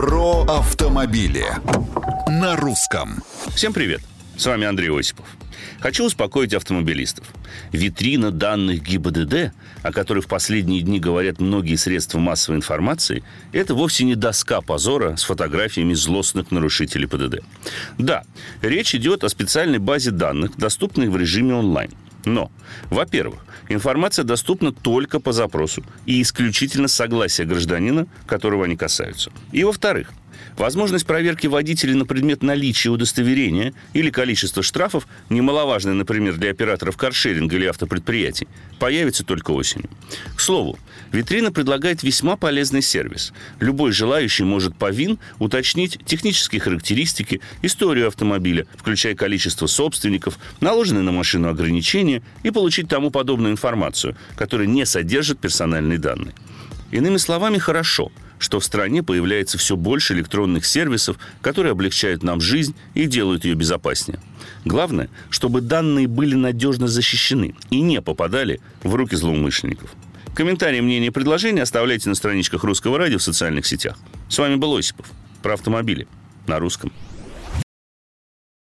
Про автомобили на русском. Всем привет! С вами Андрей Осипов. Хочу успокоить автомобилистов. Витрина данных ГИБДД, о которой в последние дни говорят многие средства массовой информации, это вовсе не доска позора с фотографиями злостных нарушителей ПДД. Да, речь идет о специальной базе данных, доступной в режиме онлайн. Но, во-первых, информация доступна только по запросу и исключительно с согласия гражданина, которого они касаются. И, во-вторых, Возможность проверки водителей на предмет наличия удостоверения или количества штрафов, немаловажная, например, для операторов каршеринга или автопредприятий, появится только осенью. К слову, витрина предлагает весьма полезный сервис. Любой желающий может по ВИН уточнить технические характеристики, историю автомобиля, включая количество собственников, наложенные на машину ограничения и получить тому подобную информацию, которая не содержит персональные данные. Иными словами, хорошо – что в стране появляется все больше электронных сервисов, которые облегчают нам жизнь и делают ее безопаснее. Главное, чтобы данные были надежно защищены и не попадали в руки злоумышленников. Комментарии, мнения и предложения оставляйте на страничках Русского радио в социальных сетях. С вами был Осипов. Про автомобили. На русском.